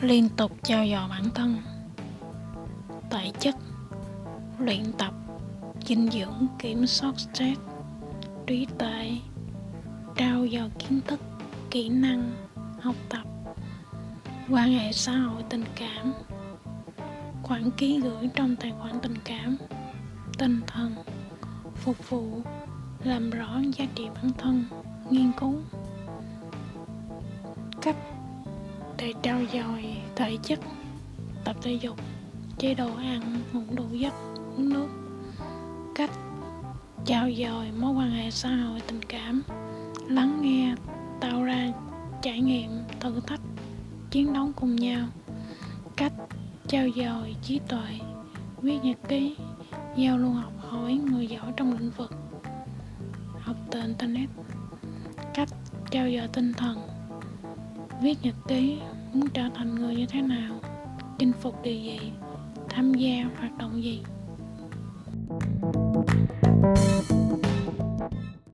liên tục trao dồi bản thân thể chất, luyện tập, dinh dưỡng, kiểm soát stress, trí tuệ, trao dồi kiến thức, kỹ năng, học tập, quan hệ xã hội tình cảm khoản ký gửi trong tài khoản tình cảm, tinh thần, phục vụ, làm rõ giá trị bản thân, nghiên cứu, cách để trao dồi thể chất, tập thể dục, chế độ ăn ngủ đủ giấc uống nước. Cách trao dồi mối quan hệ xã hội tình cảm, lắng nghe, tạo ra trải nghiệm, thử thách, chiến đấu cùng nhau. Cách trao dồi trí tuệ, viết nhật ký, giao lưu học hỏi người giỏi trong lĩnh vực học từ internet. Cách trao dồi tinh thần, viết nhật ký muốn trở thành người như thế nào? Chinh phục điều gì? Tham gia hoạt động gì?